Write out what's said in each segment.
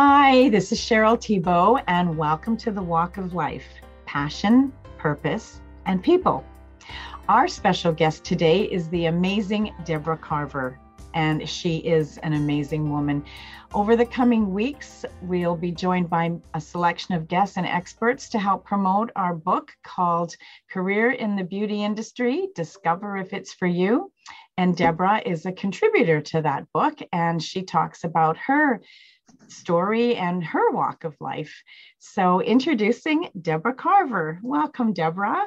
Hi, this is Cheryl Thibault, and welcome to the Walk of Life Passion, Purpose, and People. Our special guest today is the amazing Deborah Carver, and she is an amazing woman. Over the coming weeks, we'll be joined by a selection of guests and experts to help promote our book called Career in the Beauty Industry Discover If It's For You. And Deborah is a contributor to that book, and she talks about her story and her walk of life. So, introducing Deborah Carver. Welcome, Deborah.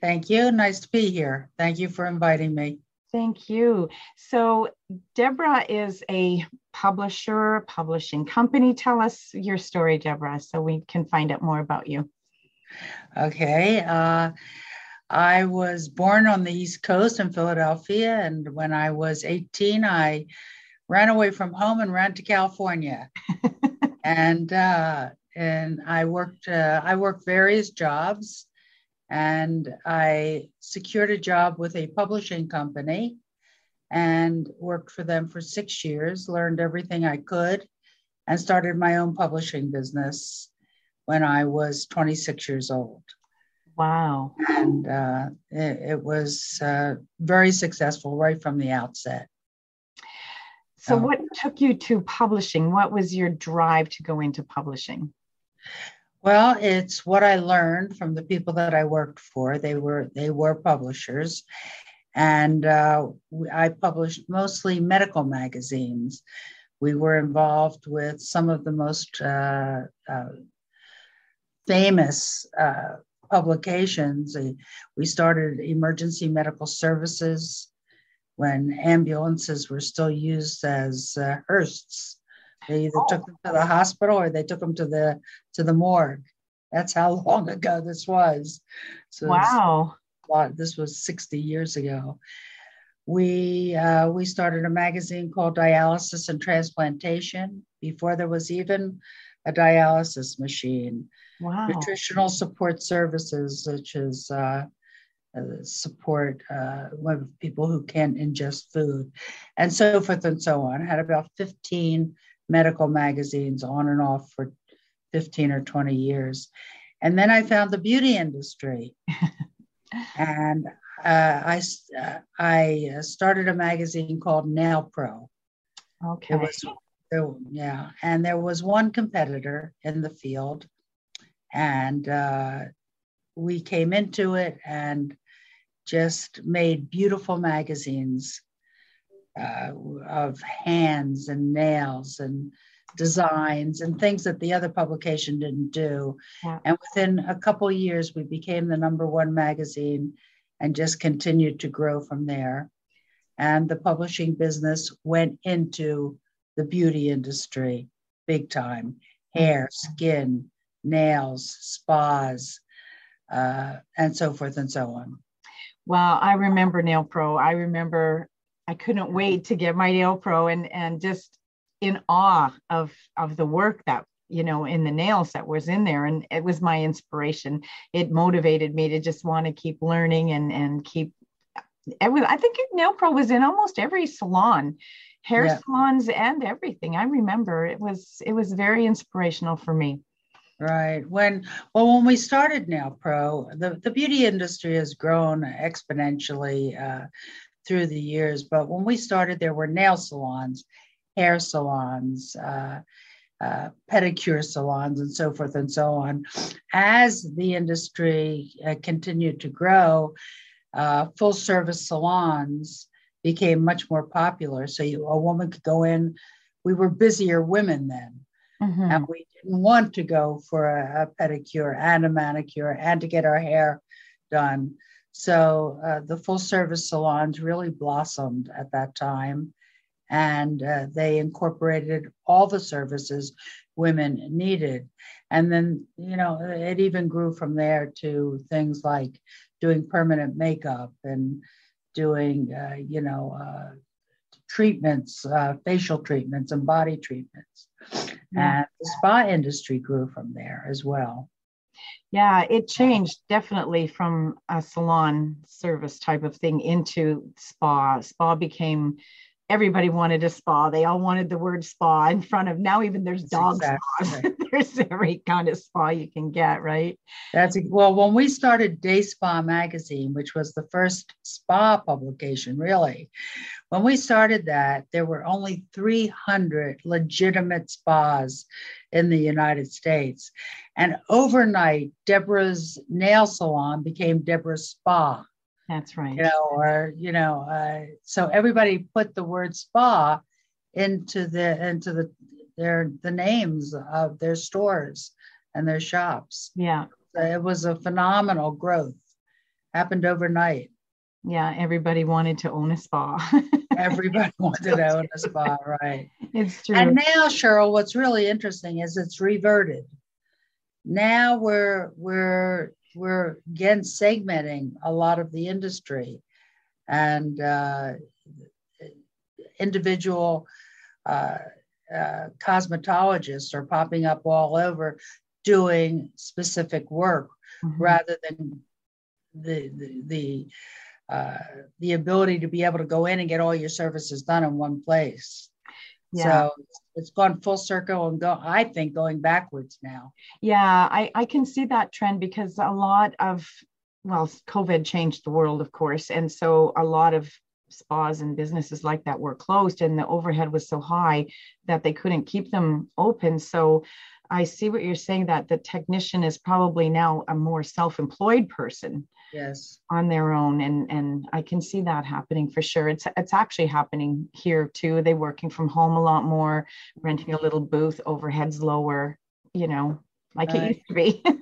Thank you. Nice to be here. Thank you for inviting me. Thank you. So, Deborah is a publisher, publishing company. Tell us your story, Deborah, so we can find out more about you. Okay. Uh, I was born on the East Coast in Philadelphia, and when I was 18, I ran away from home and ran to California. and uh, and I worked uh, I worked various jobs, and I secured a job with a publishing company, and worked for them for six years. Learned everything I could, and started my own publishing business when I was 26 years old. Wow! And uh, it, it, was uh, very successful right from the outset. So, what took you to publishing? What was your drive to go into publishing? Well, it's what I learned from the people that I worked for. They were they were publishers, and uh, I published mostly medical magazines. We were involved with some of the most uh, uh, famous uh, publications. We started Emergency Medical Services when ambulances were still used as uh, hearses. They either oh. took them to the hospital or they took them to the to the morgue. That's how long ago this was. So wow. Lot, this was 60 years ago. We uh, we started a magazine called Dialysis and Transplantation before there was even a dialysis machine. Wow. Nutritional support services, such as uh, support uh, people who can't ingest food, and so forth and so on. I had about 15 medical magazines on and off for 15 or 20 years. And then I found the beauty industry. and uh, I, uh, I started a magazine called Nail Pro. Okay. Was, there, yeah. And there was one competitor in the field. And uh, we came into it and just made beautiful magazines uh, of hands and nails and designs and things that the other publication didn't do. Yeah. And within a couple years, we became the number one magazine and just continued to grow from there. And the publishing business went into the beauty industry big time hair, skin, nails, spas, uh, and so forth and so on. Well, I remember Nail Pro. I remember I couldn't wait to get my Nail Pro and and just in awe of of the work that you know in the nails that was in there. And it was my inspiration. It motivated me to just want to keep learning and and keep it was i think nail pro was in almost every salon hair yeah. salons and everything. I remember it was it was very inspirational for me Right. When well, when we started Nail Pro, the, the beauty industry has grown exponentially uh, through the years. But when we started, there were nail salons, hair salons, uh, uh, pedicure salons, and so forth and so on. As the industry uh, continued to grow, uh, full service salons became much more popular. So you, a woman could go in. We were busier women then Mm-hmm. And we didn't want to go for a, a, pedicure and a manicure and to get our hair done. So uh, the full service salons really blossomed at that time. And uh, they incorporated all the services women needed. And then, you know, it even grew from there to things like doing permanent makeup and doing, uh, you know, uh, treatments, uh, facial treatments, and body treatments. Yeah. And the spa industry grew from there as well. Yeah, it changed definitely from a salon service type of thing into spa. Spa became everybody wanted a spa. They all wanted the word spa in front of now even there's That's dog exactly spas. Right. there's every kind of spa you can get, right? That's well, when we started Day Spa magazine, which was the first spa publication, really, when we started that, there were only 300 legitimate spas in the United States. And overnight, Deborah's nail salon became Deborah's spa. That's right. You know, or you know, uh, so everybody put the word spa into the into the their the names of their stores and their shops. Yeah, it was a phenomenal growth. Happened overnight. Yeah, everybody wanted to own a spa. everybody wanted to own a spa, right? It's true. And now, Cheryl, what's really interesting is it's reverted. Now we're we're we're again segmenting a lot of the industry and uh, individual uh, uh, cosmetologists are popping up all over doing specific work mm-hmm. rather than the the the, uh, the ability to be able to go in and get all your services done in one place. Yeah. So it's gone full circle and go i think going backwards now. Yeah i i can see that trend because a lot of well covid changed the world of course and so a lot of spas and businesses like that were closed and the overhead was so high that they couldn't keep them open. So i see what you're saying that the technician is probably now a more self-employed person yes. on their own and and i can see that happening for sure. It's it's actually happening here too. They're working from home a lot more renting a little booth overheads lower you know like right. it used to be.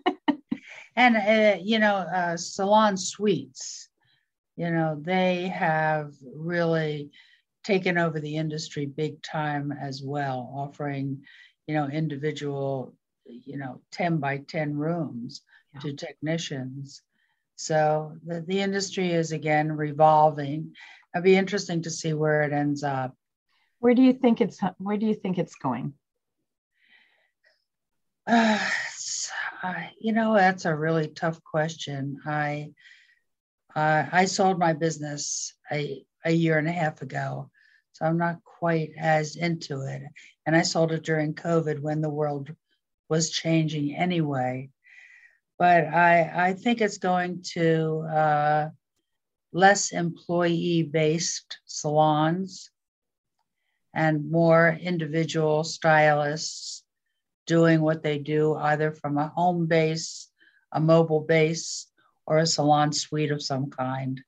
And uh, you know uh, salon suites you know they have really taken over the industry big time as well offering you know individual you know 10 by 10 rooms yeah. to technicians so the, the industry is again revolving. It'll be interesting to see where it ends up. Where do you think it's where do you think it's going? Uh, you know, that's a really tough question. I uh, I sold my business a, a year and a half ago, so I'm not quite as into it. And I sold it during COVID when the world was changing anyway but I, I think it's going to uh, less employee based salons and more individual stylists doing what they do either from a home base, a mobile base, or a salon suite of some kind.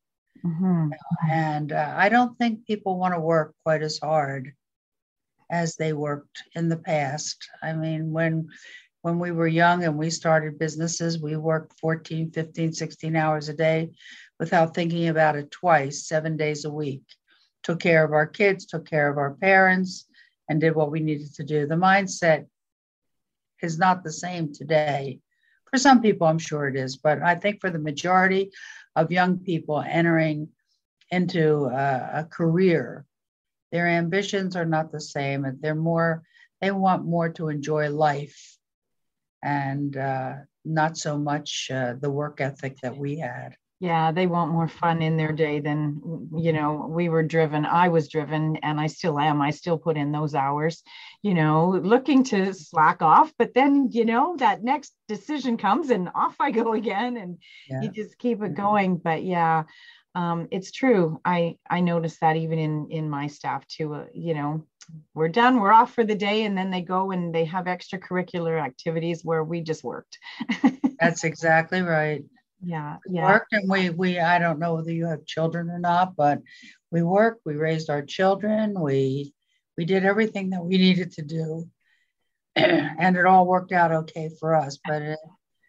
Mm-hmm. And uh, I don't think people want to work quite as hard as they worked in the past. I mean, when when we were young and we started businesses, we worked 14, 15, 16 hours a day without thinking about it twice, seven days a week. Took care of our kids, took care of our parents, and did what we needed to do. The mindset is not the same today. For some people, I'm sure it is, but I think for the majority of young people entering into a, a career, their ambitions are not the same. They're more, they want more to enjoy life and uh, not so much uh, the work ethic that we had. Yeah, they want more fun in their day than, you know, we were driven. I was driven and I still am. I still put in those hours, you know, looking to slack off. But then, you know, that next decision comes and off I go again and yeah. you just keep it going. But yeah, um, it's true. I, I noticed that even in, in my staff too, uh, you know, we're done we're off for the day and then they go and they have extracurricular activities where we just worked. That's exactly right. Yeah yeah. worked and we we i don't know whether you have children or not but we worked we raised our children we we did everything that we needed to do and it all worked out okay for us but it,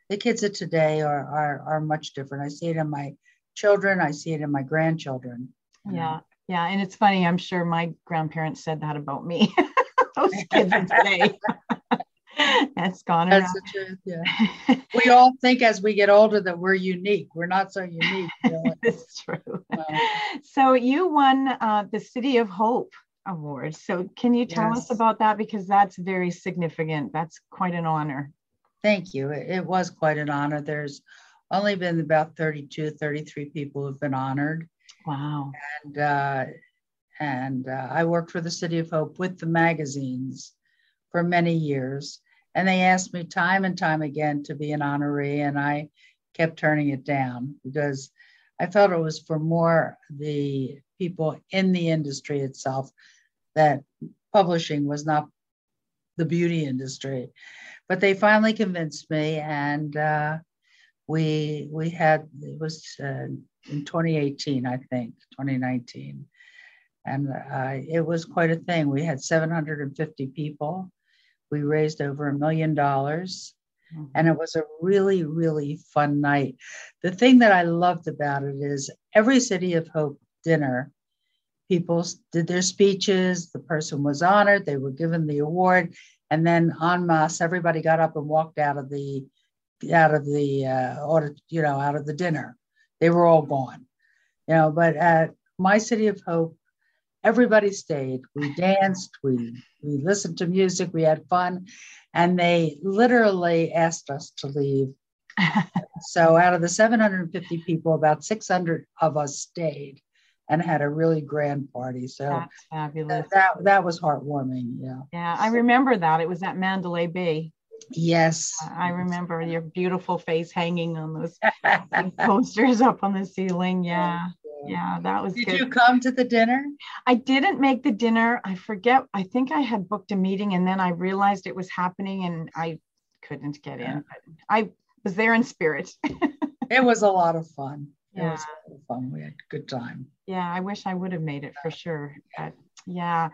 the kids of today are, are are much different. I see it in my children i see it in my grandchildren yeah yeah, and it's funny. I'm sure my grandparents said that about me. Those kids of today. That's gone. That's the truth. Yeah. we all think as we get older that we're unique. We're not so unique. It's true. so you won uh, the City of Hope award. So can you tell yes. us about that because that's very significant. That's quite an honor. Thank you. It, it was quite an honor. There's only been about 32, 33 people who've been honored. Wow. And uh, and uh, I worked for the City of Hope with the magazines for many years. And they asked me time and time again to be an honoree, and I kept turning it down because I felt it was for more the people in the industry itself that publishing was not the beauty industry. But they finally convinced me, and uh, we we had it was uh, in 2018, I think, 2019, and uh, it was quite a thing. We had 750 people. We raised over a million dollars. Mm-hmm. And it was a really, really fun night. The thing that I loved about it is every City of Hope dinner, people did their speeches, the person was honored, they were given the award, and then en masse, everybody got up and walked out of the out of the uh, audit, you know, out of the dinner. They were all gone, you know. But at my City of Hope, everybody stayed. We danced, we we listened to music, we had fun, and they literally asked us to leave. so out of the 750 people, about 600 of us stayed and had a really grand party. So that's fabulous. That that was heartwarming. Yeah. Yeah, I remember that. It was at Mandalay Bay. Yes. I remember your beautiful face hanging on those posters up on the ceiling. Oh, yeah. Yeah, that was Did good. you come to the dinner? I didn't make the dinner. I forget. I think I had booked a meeting and then I realized it was happening and I couldn't get in. I was there in spirit. it was a lot of fun. Yeah. It was a lot of fun. We had a good time. Yeah, I wish I would have made it for sure. But yeah.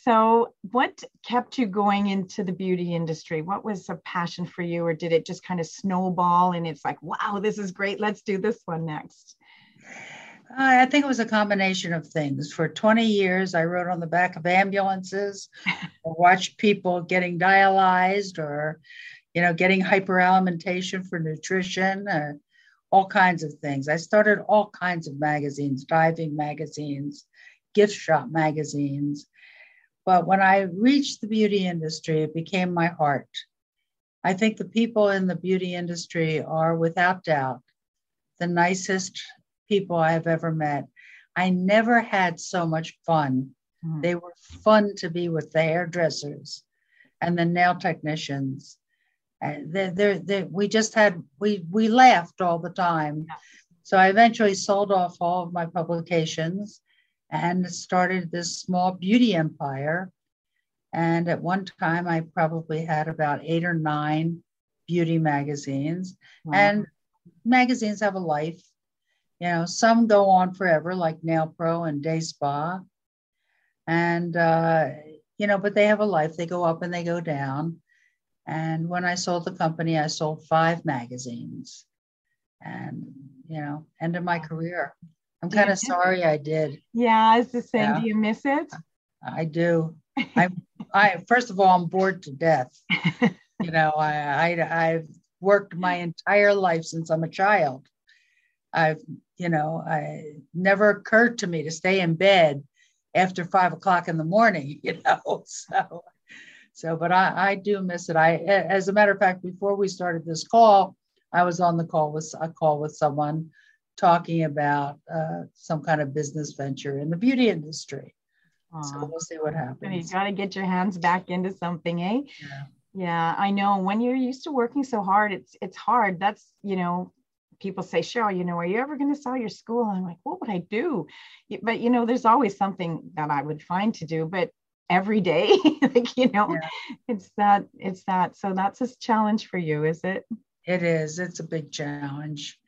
So, what kept you going into the beauty industry? What was a passion for you, or did it just kind of snowball and it's like, wow, this is great. Let's do this one next? I think it was a combination of things. For 20 years, I rode on the back of ambulances or watched people getting dialyzed or, you know, getting hyperalimentation for nutrition, or all kinds of things. I started all kinds of magazines, diving magazines, gift shop magazines. But when I reached the beauty industry, it became my heart. I think the people in the beauty industry are without doubt the nicest people I've ever met. I never had so much fun. Mm-hmm. They were fun to be with the hairdressers and the nail technicians. And they're, they're, they're, we just had, we, we laughed all the time. Yeah. So I eventually sold off all of my publications and started this small beauty empire. And at one time, I probably had about eight or nine beauty magazines. Wow. And magazines have a life. You know, some go on forever, like Nail Pro and Day Spa. And, uh, you know, but they have a life. They go up and they go down. And when I sold the company, I sold five magazines. And, you know, end of my career. I'm kind of sorry I did. Yeah, I was just saying, yeah. do you miss it? I do. I, I first of all, I'm bored to death. you know, I, I, I've worked my entire life since I'm a child. I've, you know, I never occurred to me to stay in bed after five o'clock in the morning. You know, so, so, but I, I do miss it. I, as a matter of fact, before we started this call, I was on the call with a call with someone talking about uh, some kind of business venture in the beauty industry. Aww. So we'll see what happens. And you got to get your hands back into something, eh? Yeah. Yeah, I know. When you're used to working so hard, it's it's hard. That's you know, people say, Cheryl, you know, are you ever going to sell your school? And I'm like, what would I do? But you know, there's always something that I would find to do. But every day, like you know, yeah. it's that it's that. So that's a challenge for you, is it? It is. It's a big challenge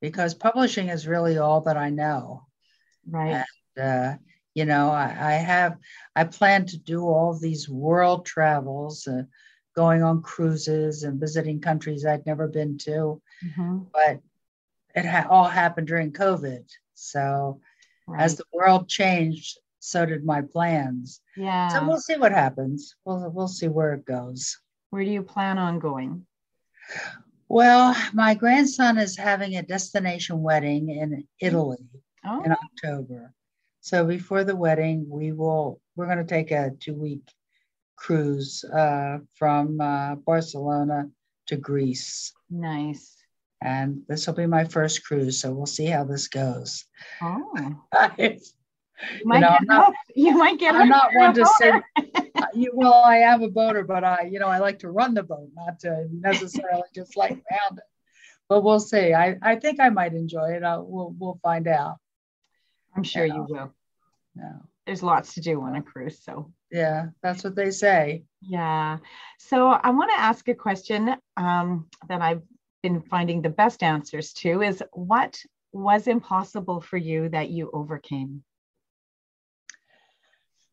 because publishing is really all that I know. Right. And, uh, you know, I, I, have, I plan to do all these world travels, uh, going on cruises and visiting countries I'd never been to. Mm-hmm. But it ha- all happened during COVID. So right. as the world changed, so did my plans. Yeah. So we'll see what happens. We'll, we'll see where it goes. Where do you plan on going? Well, my grandson is having a destination wedding in Italy oh. in October. So before the wedding, we will we're going to take a two week cruise uh, from uh, Barcelona to Greece. Nice. And this will be my first cruise, so we'll see how this goes. Oh. I've, You might, you, know, get, not, you might get. I'm not one to say. you, well, I am a boater, but I, you know, I like to run the boat, not to necessarily just like round it. But we'll see. I, I think I might enjoy it. I'll, we'll, we'll find out. I'm sure you, know. you will. Yeah. There's lots to do on a cruise, so. Yeah, that's what they say. Yeah. So I want to ask a question um, that I've been finding the best answers to is what was impossible for you that you overcame?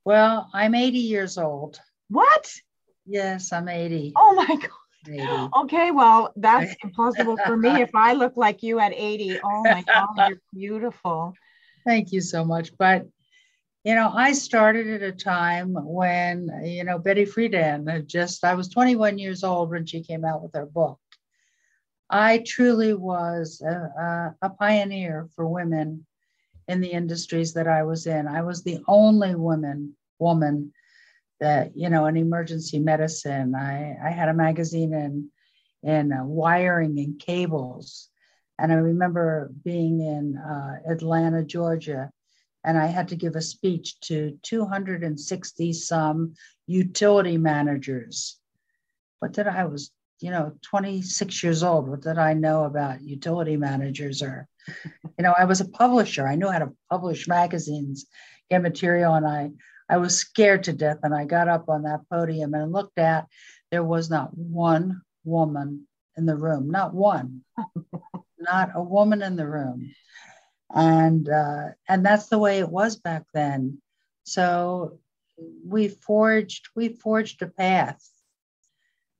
Well, I'm 80 years old. What? Yes, I'm 80. Oh my God. 80. Okay, well, that's impossible for me if I look like you at 80. Oh my God, you're beautiful. Thank you so much. But, you know, I started at a time when, you know, Betty Friedan had just, I was 21 years old when she came out with her book. I truly was a, a, a pioneer for women in the industries that I was in. I was the only woman woman that you know in emergency medicine. I I had a magazine in in uh, wiring and cables, and I remember being in uh, Atlanta, Georgia, and I had to give a speech to 260 some utility managers. What did I was you know 26 years old what did i know about utility managers or you know i was a publisher. I knew how to publish magazines get material and i i was scared to death and i got up on that podium and looked at there was not one woman in the room not one not a woman in the room. And uh, and that's the way it was back then. So we forged we forged a path.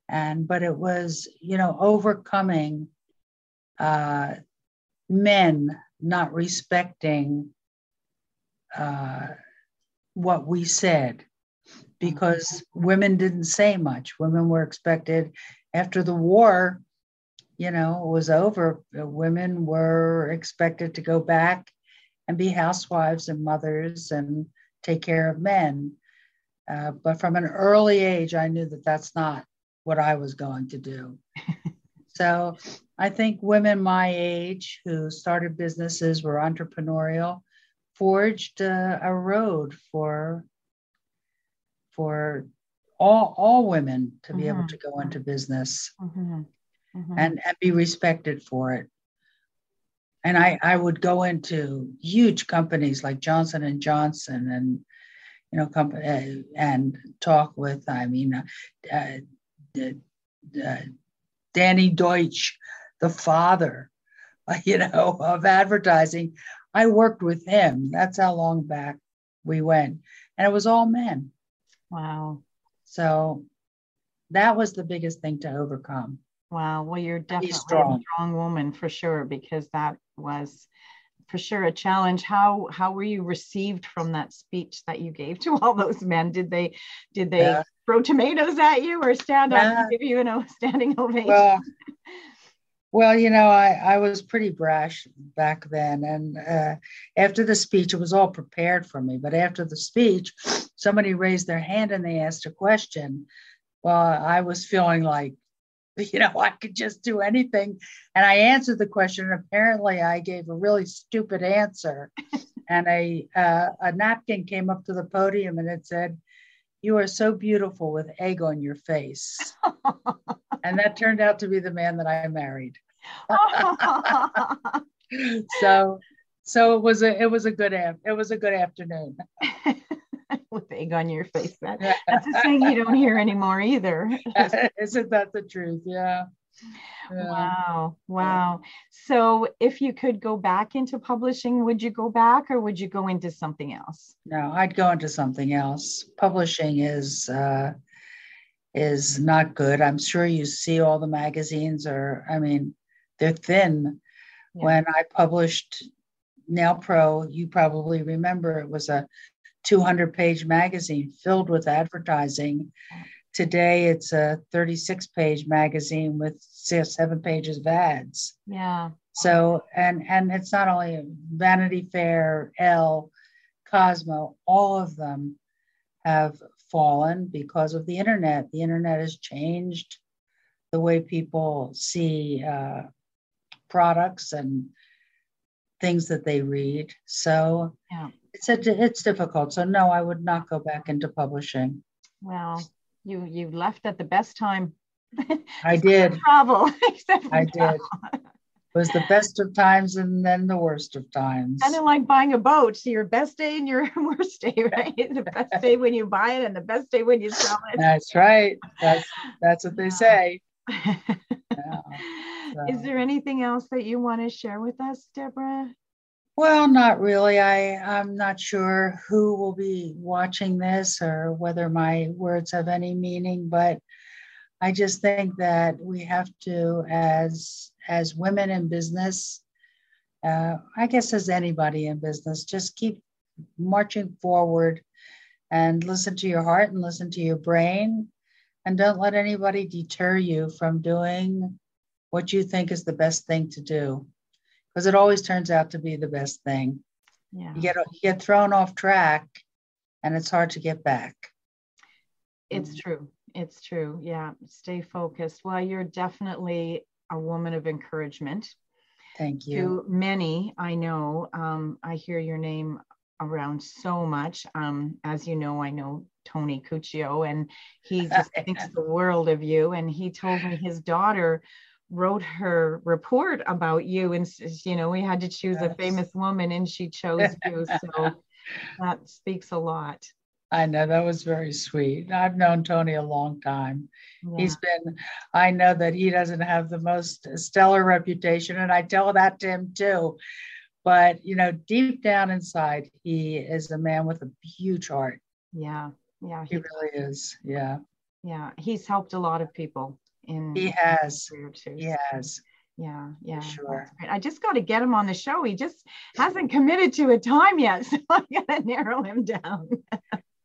And but it was you know overcoming uh, men not respecting uh, what we said. Because women didn't say much. Women were expected after the war you know was over women were expected to go back and be housewives and mothers and take care of men. Uh, but from an early age i knew that that's not what I was going to do. So I think women my age who started businesses, were entrepreneurial, forged a, a road for for all all women to be mm-hmm. able to go into business mm-hmm. Mm-hmm. and and be respected for it. And I I would go into huge companies like Johnson and Johnson and you know, company and talk with, I mean, uh, uh, Danny Deutsch, the father, you know, of advertising. I worked with him. That's how long back we went. And it was all men. Wow. So that was the biggest thing to overcome. Wow. Well, you're definitely strong. a strong woman for sure, because that was for sure a challenge. How how were you received from that speech that you gave to all those men? Did they did they yeah throw tomatoes at you or stand up and give you a standing ovation? Well, well, you know, I, I was pretty brash back then. And uh, after the speech, it was all prepared for me. But after the speech, somebody raised their hand and they asked a question. Well, I was feeling like, you know, I could just do anything. And I answered the question. And apparently, I gave a really stupid answer. and a, uh, a napkin came up to the podium and it said, you are so beautiful with egg on your face. and that turned out to be the man that I married. so so it was a it was a good it was a good afternoon. with egg on your face. That, that's a saying you don't hear anymore either. Isn't that the truth? Yeah. Wow. Wow. So if you could go back into publishing, would you go back or would you go into something else? No, I'd go into something else. Publishing is uh is not good. I'm sure you see all the magazines are I mean, they're thin. Yeah. When I published Nail Pro, you probably remember it was a 200 page magazine filled with advertising Today it's a 36 page magazine with seven pages of ads. Yeah. So and and it's not only Vanity Fair, Elle, Cosmo, all of them have fallen because of the internet. The internet has changed the way people see uh, products and things that they read. So yeah. It's a, it's difficult. So no, I would not go back into publishing. Well, you you left at the best time. I did travel. I did. It was the best of times and then the worst of times. Kind of like buying a boat. So your best day and your worst day, right? the best day when you buy it and the best day when you sell it. That's right. That's that's what they say. yeah, so. Is there anything else that you want to share with us, Deborah? Well, not really. I, I'm not sure who will be watching this or whether my words have any meaning, but I just think that we have to, as as women in business, uh, I guess as anybody in business, just keep marching forward and listen to your heart and listen to your brain, and don't let anybody deter you from doing what you think is the best thing to do because it always turns out to be the best thing. Yeah. You get you get thrown off track and it's hard to get back. It's mm. true. It's true. Yeah. Stay focused. Well, you're definitely a woman of encouragement. Thank you. To many, I know. Um, I hear your name around so much. Um, as you know, I know Tony Cuccio, and he just thinks the world of you. And he told me his daughter wrote her report about you and you know we had to choose yes. a famous woman and she chose you so that speaks a lot. I know that was very sweet. I've known tony a long time. Yeah. he's been i know that he doesn't have the most stellar reputation and i tell that to him too. But you know deep down inside he is a man with a huge heart. Yeah yeah he, he really is yeah. Yeah he's helped a lot of people in he has. he has. yeah yeah sure. i just got to get him on the show. He just hasn't committed to a time yet so i gotta narrow him down.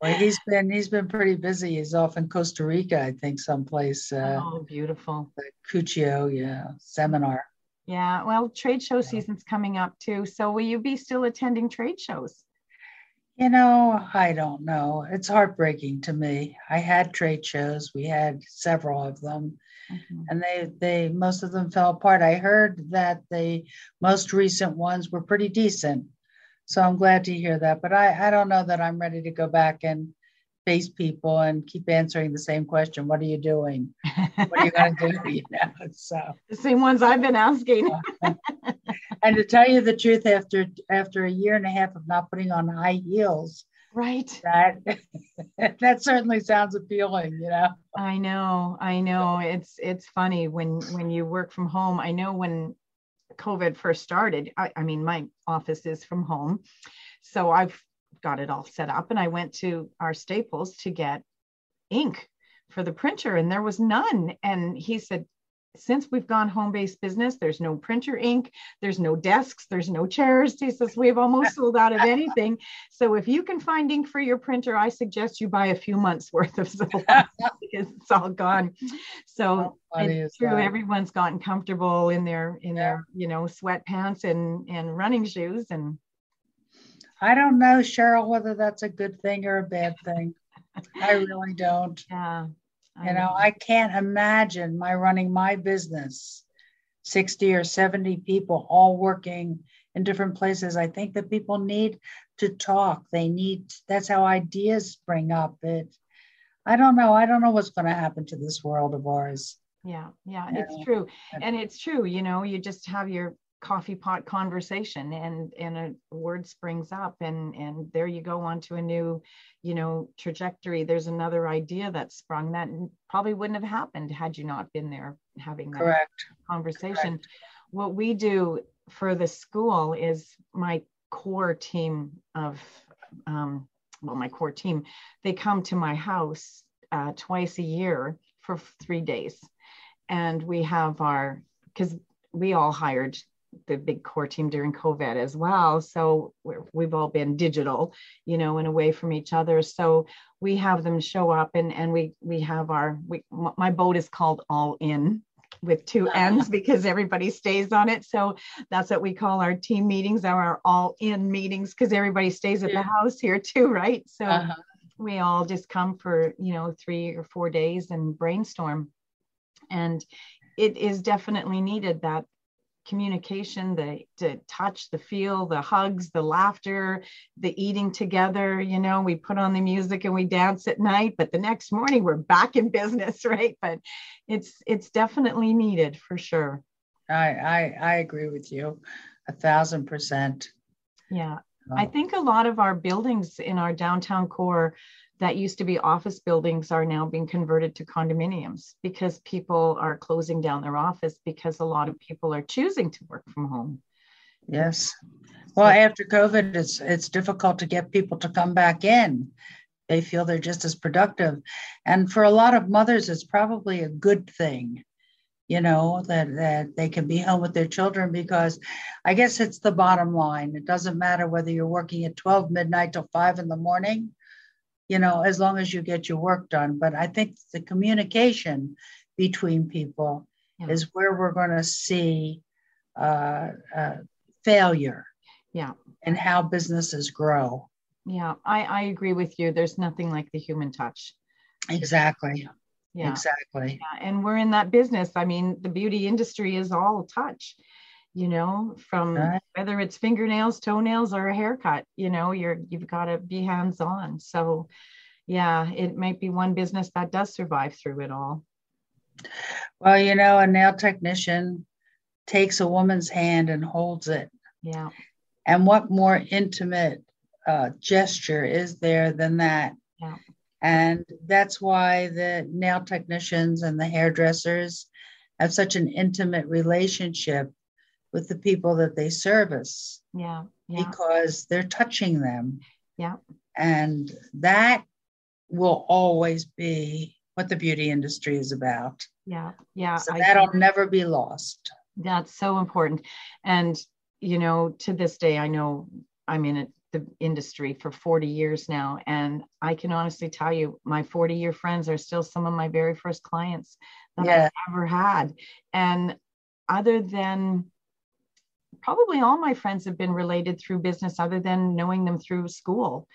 Well he's been he's been pretty busy. He's off in costa rica i think someplace uh, oh beautiful. the cuccio yeah seminar. Yeah well trade show season's coming up too so will you be still attending trade shows? You know, I don't know. It's heartbreaking to me. I had trade shows. We had several of them. Mm-hmm. And they they most of them fell apart. I heard that the most recent ones were pretty decent. So I'm glad to hear that. But I, I don't know that I'm ready to go back and face people and keep answering the same question. What are you doing? What are you going to do? You know, so the same ones I've been asking. and to tell you the truth, after after a year and a half of not putting on high heels, right, that that certainly sounds appealing. You know. I know, I know. It's it's funny when when you work from home. I know when COVID first started. I, I mean, my office is from home, so I've got it all set up and I went to our Staples to get ink for the printer and there was none. And he said, since we've gone home based business, there's no printer ink, there's no desks, there's no chairs. He says, We've almost sold out of anything. So if you can find ink for your printer, I suggest you buy a few months worth of supplies because it's all gone. So it's true, that? everyone's gotten comfortable in their in yeah. their, you know, sweatpants and and running shoes and I don't know, Cheryl, whether that's a good thing or a bad thing. I really don't. Yeah. You know, know, I can't imagine my running my business, 60 or 70 people all working in different places. I think that people need to talk. They need, that's how ideas spring up. It, I don't know. I don't know what's going to happen to this world of ours. Yeah, yeah, it's true. And it's true, you know, you just have your coffee pot conversation and and a word springs up and and there you go onto a new you know trajectory there's another idea that sprung that probably wouldn't have happened had you not been there having that Correct. conversation Correct. what we do for the school is my core team of um, well my core team they come to my house uh, twice a year for three days and we have our because we all hired the big core team during COVID as well. So we have all been digital, you know, and away from each other. So we have them show up, and and we we have our we my boat is called All In with two ends because everybody stays on it. So that's what we call our team meetings, our all in meetings, because everybody stays at yeah. the house here too, right? So uh-huh. we all just come for you know three or four days and brainstorm. And it is definitely needed that communication, the, the touch, the feel, the hugs, the laughter, the eating together. You know, we put on the music and we dance at night, but the next morning we're back in business, right? But it's it's definitely needed for sure. I I, I agree with you, a thousand percent. Yeah, um, I think a lot of our buildings in our downtown core that used to be office buildings are now being converted to condominiums because people are closing down their office because a lot of people are choosing to work from home. Yes. Well, after COVID, it's it's difficult to get people to come back in. They feel they're just as productive. And for a lot of mothers, it's probably a good thing, you know, that, that they can be home with their children because I guess it's the bottom line. It doesn't matter whether you're working at 12 midnight till five in the morning you know, as long as you get your work done. But I think the communication between people yeah. is where we're going to see uh, uh, failure. Yeah. And how businesses grow. Yeah, I, I agree with you. There's nothing like the human touch. Exactly. Yeah. Exactly. Yeah. And we're in that business. I mean, the beauty industry is all touch you know from right. whether it's fingernails toenails or a haircut you know you're you've got to be hands on so yeah it might be one business that does survive through it all. Well you know a nail technician takes a woman's hand and holds it. Yeah. And what more intimate uh, gesture is there than that? Yeah. And that's why the nail technicians and the hairdressers have such an intimate relationship with the people that they service. Yeah. yeah. Because they're touching them. Yeah. And that will always be what the beauty industry is about. Yeah. Yeah. So that'll never be lost. That's so important. And, you know, to this day, I know I'm in it, the industry for 40 years now. And I can honestly tell you, my 40 year friends are still some of my very first clients that yeah. I've ever had. And other than probably all my friends have been related through business other than knowing them through school.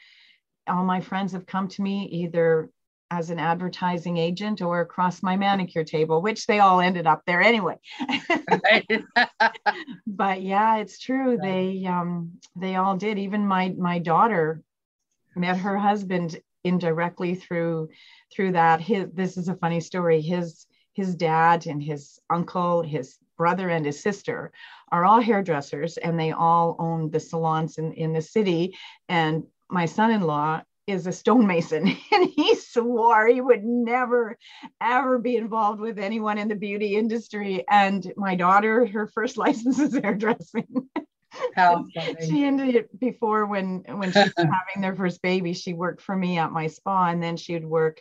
All my friends have come to me either as an advertising agent or across my manicure table, which they all ended up there anyway. but yeah, it's true. They um, they all did. Even my my daughter met her husband indirectly through through that. His this is a funny story. His his dad and his uncle, his brother and his sister are all hairdressers and they all own the salons in, in the city. And my son in law is a stonemason and he swore he would never ever be involved with anyone in the beauty industry. And my daughter her first license is hairdressing. How she ended it before when when she was having their first baby she worked for me at my spa and then she'd work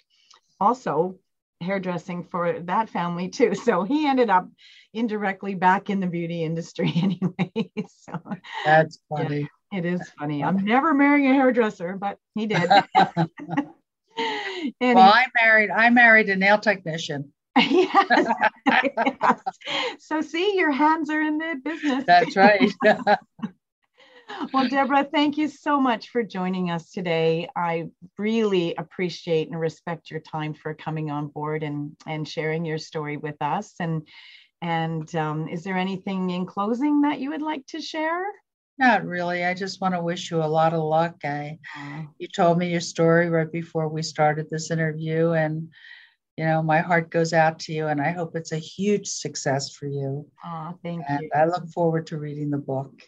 also hairdressing for that family too. So he ended up indirectly back in the beauty industry anyway. so that's funny. Yeah, it is funny. I'm never marrying a hairdresser, but he did. well, I married I married a nail technician. yes. yes. So see, your hands are in the business. That's right well, Deborah, thank you so much for joining us today. I really appreciate and respect your time for coming on board and, and sharing your story with us. And and um, is there anything in closing that you would like to share? Not really. I just want to wish you a lot of luck. I, you told me your story right before we started this interview, and you know my heart goes out to you, and I hope it's a huge success for you. Oh, thank and you. I look forward to reading the book.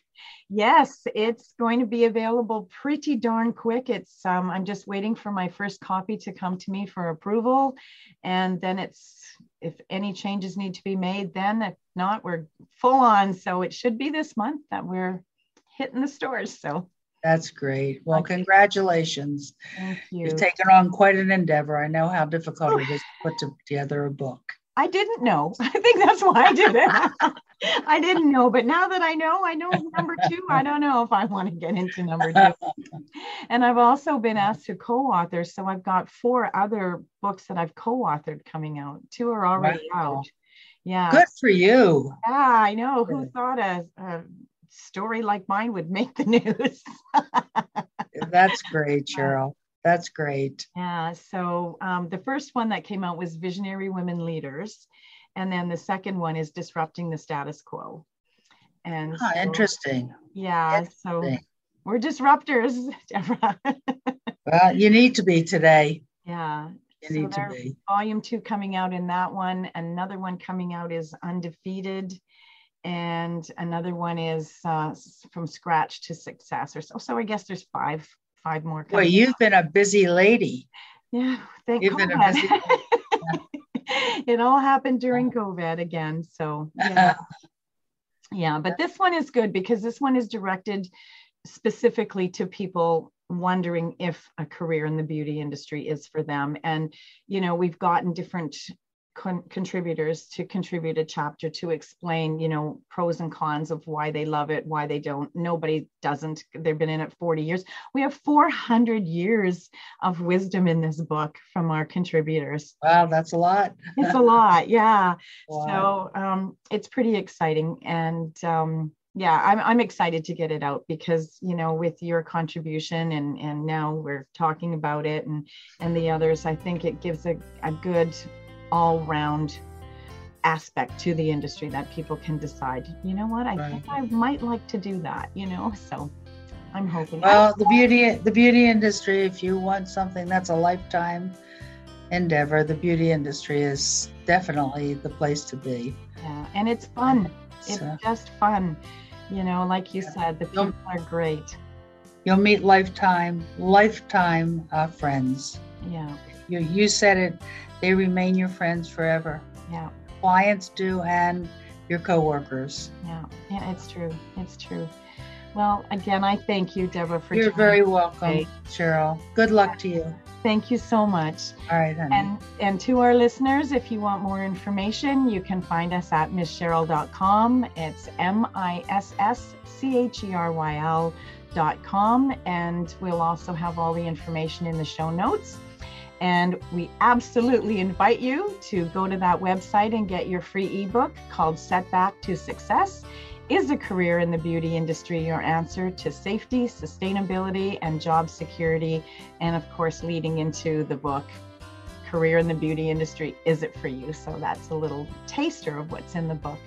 Yes, it's going to be available pretty darn quick. It's um, I'm just waiting for my first copy to come to me for approval, and then it's if any changes need to be made, then if not, we're full on. So it should be this month that we're hitting the stores. So that's great. Well, congratulations. Thank you. You've taken on quite an endeavor. I know how difficult it is to put together a book. I didn't know. I think that's why I did it. I didn't know, but now that I know, I know number two. I don't know if I want to get into number two. and I've also been asked to co-author, so I've got four other books that I've co-authored coming out. Two are already wow. out. Yeah. Good for you. Yeah, I know. Who thought a, a story like mine would make the news? That's great, Cheryl. That's great. Yeah. So um, the first one that came out was Visionary Women Leaders. And then the second one is Disrupting the Status Quo. And oh, so, interesting. Yeah. Interesting. So we're disruptors, Deborah. well, you need to be today. Yeah. You so need to be. Volume two coming out in that one. Another one coming out is Undefeated. And another one is uh, From Scratch to Success. Or so. So I guess there's five, five more. Well, you've out. been a busy lady. Yeah. Thank you've God. Been a busy it all happened during COVID again. So, yeah. yeah, but this one is good because this one is directed specifically to people wondering if a career in the beauty industry is for them. And, you know, we've gotten different con- contributors to contribute a chapter to explain, you know, pros and cons of why they love it, why they don't. Nobody doesn't. They've been in it 40 years. We have 400 years of wisdom in this book from our contributors. Wow, that's a lot. it's a lot, yeah. Wow. So um, it's pretty exciting. And um, yeah, I'm, I'm excited to get it out because, you know, with your contribution and, and now we're talking about it and, and the others, I think it gives a, a good all round aspect to the industry that people can decide, you know what, I right. think I might like to do that, you know? So I'm hoping. Well, the beauty the beauty industry, if you want something that's a lifetime endeavor, the beauty industry is definitely the place to be. Yeah, and it's fun. It's so, just fun. You know, like you yeah. said, the people are great. You'll meet lifetime, lifetime uh, friends. Yeah. You you said it they remain your friends forever. Yeah. Clients do and your coworkers. Yeah. Yeah, it's true. It's true. Well, again, I thank you, Deborah, for You're very welcome, today. Cheryl. Good luck to you. Thank you so much. All right, honey. And and to our listeners, if you want more information, you can find us at misscheryl.com. It's M-I-S-S-C-H-E-R-Y-L dot com. And we'll also have all the information in the show notes. And we absolutely invite you to go to that website and get your free ebook called Setback to Success. Is a career in the beauty industry your answer to safety, sustainability, and job security? And of course, leading into the book, Career in the Beauty Industry Is It For You? So that's a little taster of what's in the book.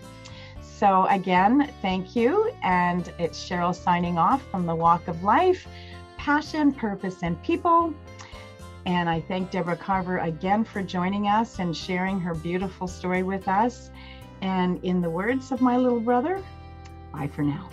So, again, thank you. And it's Cheryl signing off from the Walk of Life Passion, Purpose, and People. And I thank Deborah Carver again for joining us and sharing her beautiful story with us. And in the words of my little brother, bye for now.